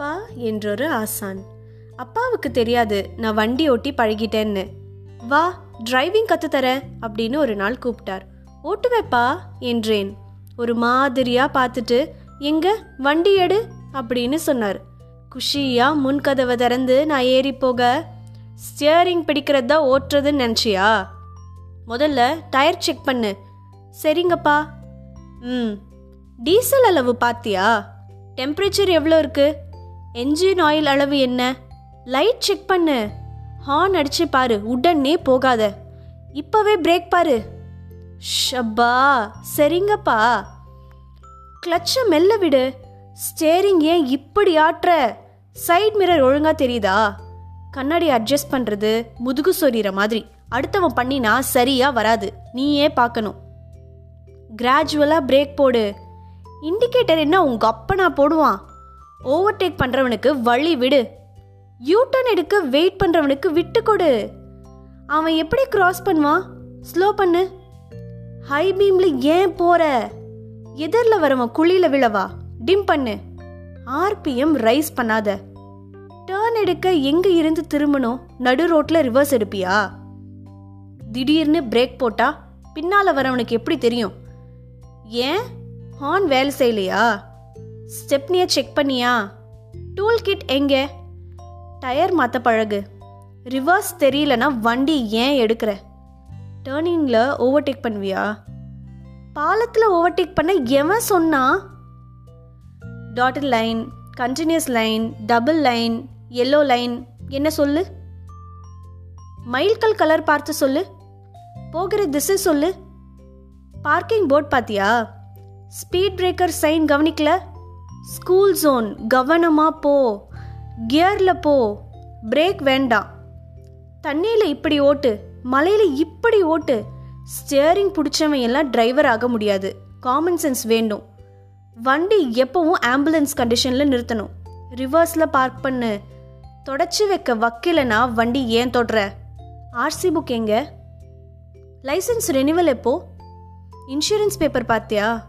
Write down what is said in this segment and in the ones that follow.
அப்பா என்றொரு ஆசான். அப்பாவுக்கு தெரியாது நான் வண்டி ஓட்டி பழகிட்டேன்னு. வா டிரைவிங் கற்றுத்தரேன் அப்படின்னு ஒரு நாள் கூப்பிட்டார். ஓட்டுவேப்பா என்றேன். ஒரு மாதிரியா பார்த்துட்டு எங்க வண்டி எடு அப்படின்னு சொன்னார். குஷியா முன்கதவை திறந்து நான் ஏறி போக. ஸ்டியரிங் பிடிக்கிறது தான் ஓட்டுறதுன்னு நினச்சியா? முதல்ல டயர் செக் பண்ணு. சரிங்கப்பா. ம். டீசல் அளவு பார்த்தியா? டெம்பரேச்சர் எவ்வளோ இருக்குது என்ஜின் ஆயில் அளவு என்ன? லைட் செக் பண்ணு. ஹார்ன் அடிச்சு பாரு உடனே போகாத. இப்போவே பிரேக் பாரு. ஷப்பா சரிங்கப்பா. கிளச்சை மெல்ல விடு. ஸ்டேரிங் ஏன் இப்படி ஆட்டுற? சைட் மிரர் ஒழுங்கா தெரியுதா? கண்ணாடி அட்ஜஸ்ட் பண்ணுறது முதுகு சொறிகிற மாதிரி. அடுத்தவன் பண்ணினா சரியா வராது. நீயே பார்க்கணும். கிராஜுவலாக பிரேக் போடு. இண்டிகேட்டர் என்ன? உங்க அப்பனா போடுவான். ஓவர்டேக் பண்ணுறவனுக்கு வழி விடு. யூட்டர்ன் எடுக்க வெயிட் பண்ணுறவனுக்கு விட்டு கொடு. அவன் எப்படி கிராஸ் பண்ணுவான்? ஸ்லோ பண்ணு. ஹை பீம்ல ஏன் போற? எதிரில் வரவன் குழியில விழவா? டிம் பண்ணு. ஆர்பிஎம் ரைஸ் பண்ணாத. டேர்ன் எடுக்க எங்க இருந்து திரும்பணும்? நடு ரோட்ல ரிவர்ஸ் எடுப்பியா? திடீர்னு பிரேக் போட்டா பின்னால வரவனுக்கு எப்படி தெரியும்? ஏன்? ஹார்ன் வேலை செய்யலையா? ஸ்டெப்னியை செக் பண்ணியா? டூல் கிட் எங்கே? டயர் மாத்த பழகு. ரிவர்ஸ் தெரியலனா வண்டி ஏன் எடுக்கிற? டேர்னிங்கில் ஓவர்டேக் பண்ணுவியா? பாலத்தில் ஓவர்டேக் பண்ண எவன் சொன்னா? Dotted line continuous line double line yellow line என்ன சொல்லு? மைல்கல் கலர் பார்த்து சொல்லு. போகிற திசை சொல்லு. பார்க்கிங் போர்ட் பார்த்தியா? ஸ்பீட் பிரேக்கர் சைன் கவனிக்கல? ஸ்கூல் ஜோன் கவனமாக போ. கியரில் போ. பிரேக் வேண்டாம் தண்ணியில் இப்படி ஓட்டு மலையில் இப்படி ஓட்டு. ஸ்டியரிங் பிடிச்சவன் எல்லாம் டிரைவர் ஆக முடியாது. காமன் சென்ஸ் வேண்டும். வண்டி எப்பவும் ஆம்புலன்ஸ் கண்டிஷனில் நிறுத்தணும். ரிவர்ஸில் பார்க் பண்ணு. தொடச்சி வைக்க வக்கிலனா வண்டி ஏன் தொடுற? ஆர்சி புக் எங்க? லைசன்ஸ் ரெனிவல் எப்போ? இன்சூரன்ஸ் பேப்பர் பார்த்தியா?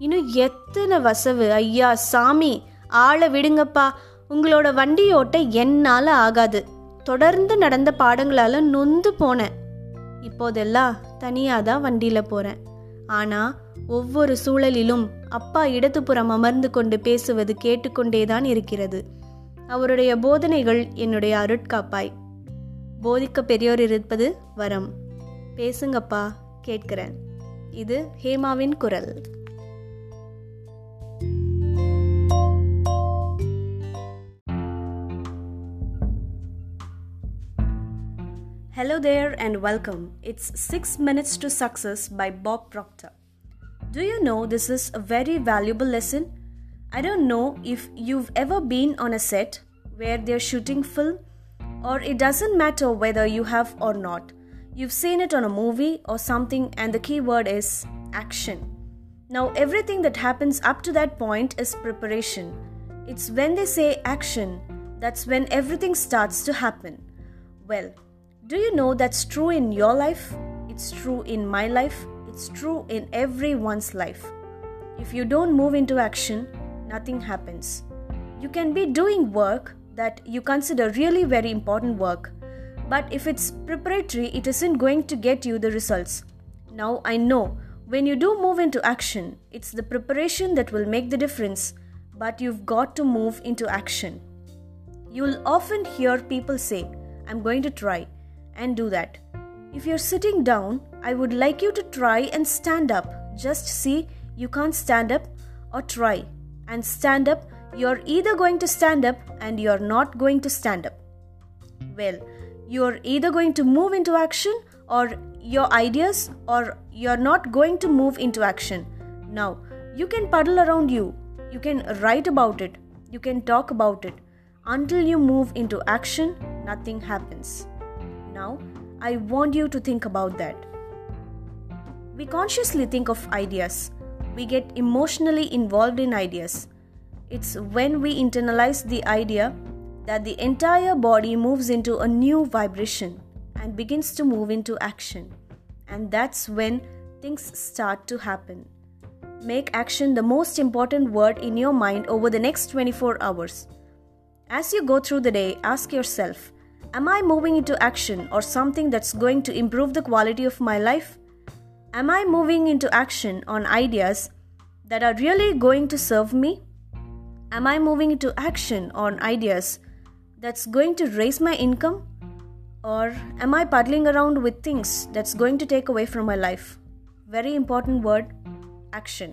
இன்னும் எத்தனை வசவு? ஐயா சாமி ஆளை விடுங்கப்பா. உங்களோட வண்டி ஓட்ட என்னால் ஆகாது. தொடர்ந்து நடந்த பாடங்களால் நொந்து போனேன். இப்போதெல்லாம் தனியாக தான் வண்டியில் போகிறேன் ஆனால் ஒவ்வொரு சூழலிலும் அப்பா இடதுபுறம் அமர்ந்து கொண்டு பேசுவது கேட்டுக்கொண்டே தான் இருக்கிறது. அவருடைய போதனைகள் என்னுடைய அருட்காப்பாய். போதிக்க பெரியோர் இருப்பது வரம். பேசுங்கப்பா கேட்கிறேன். இது ஹேமாவின் குரல். Hello there and welcome. It's 6 Minutes to Success by Bob Proctor. Do you know this is a very valuable lesson? I don't know if you've ever been on a set where they're shooting film, or it doesn't matter whether you have or not. You've seen it on a movie or something, and the key word is action. Now, everything that happens up to that point is preparation. It's when they say action that's when everything starts to happen. Well, do you know that's true in your life? It's true in my life. It's true in everyone's life. If you don't move into action, nothing happens. You can be doing work that you consider really very important work, but if it's preparatory, it isn't going to get you the results. Now, I know when you do move into action, it's the preparation that will make the difference, but you've got to move into action. You'll often hear people say, I'm going to try and do that. If you're sitting down, I would like you to try and stand up. Just see you can't stand up or try and stand up. You're either going to stand up and you're not going to stand up. Well, you're either going to move into action or your ideas or you're not going to move into action. Now, you can puddle around you, you can write about it, you can talk about it. Until you move into action, nothing happens. Now, I want you to think about that. We consciously think of ideas, we get emotionally involved in ideas. It's when we internalize the idea that the entire body moves into a new vibration and begins to move into action. And that's when things start to happen. Make action the most important word in your mind over the next 24 hours. As you go through the day, ask yourself Am I moving into action or something that's going to improve the quality of my life? Am I moving into action on ideas that are really going to serve me? Am I moving into action on ideas that's going to raise my income? Or am I puddling around with things that's going to take away from my life? Very important word action.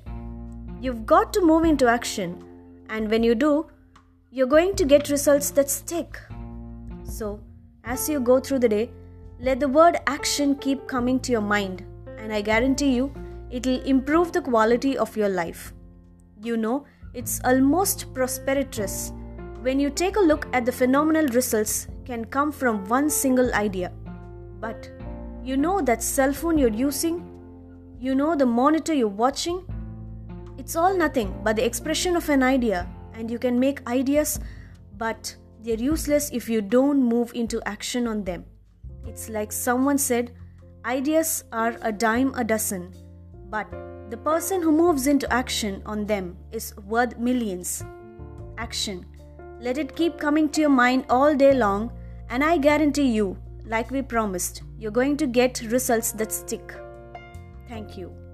You've got to move into action, and when you do, you're going to get results that stick. So, as you go through the day, let the word action keep coming to your mind, and I guarantee you it'll improve the quality of your life. You know, it's almost prosperous when you take a look at the phenomenal results can come from one single idea. But you know that cell phone you're using, you know the monitor you're watching, it's all nothing but the expression of an idea and you can make ideas, but they're useless if you don't move into action on them. It's like someone said, ideas are a dime a dozen, but the person who moves into action on them is worth millions. Action. Let it keep coming to your mind all day long, and I guarantee you, like we promised, you're going to get results that stick. Thank you.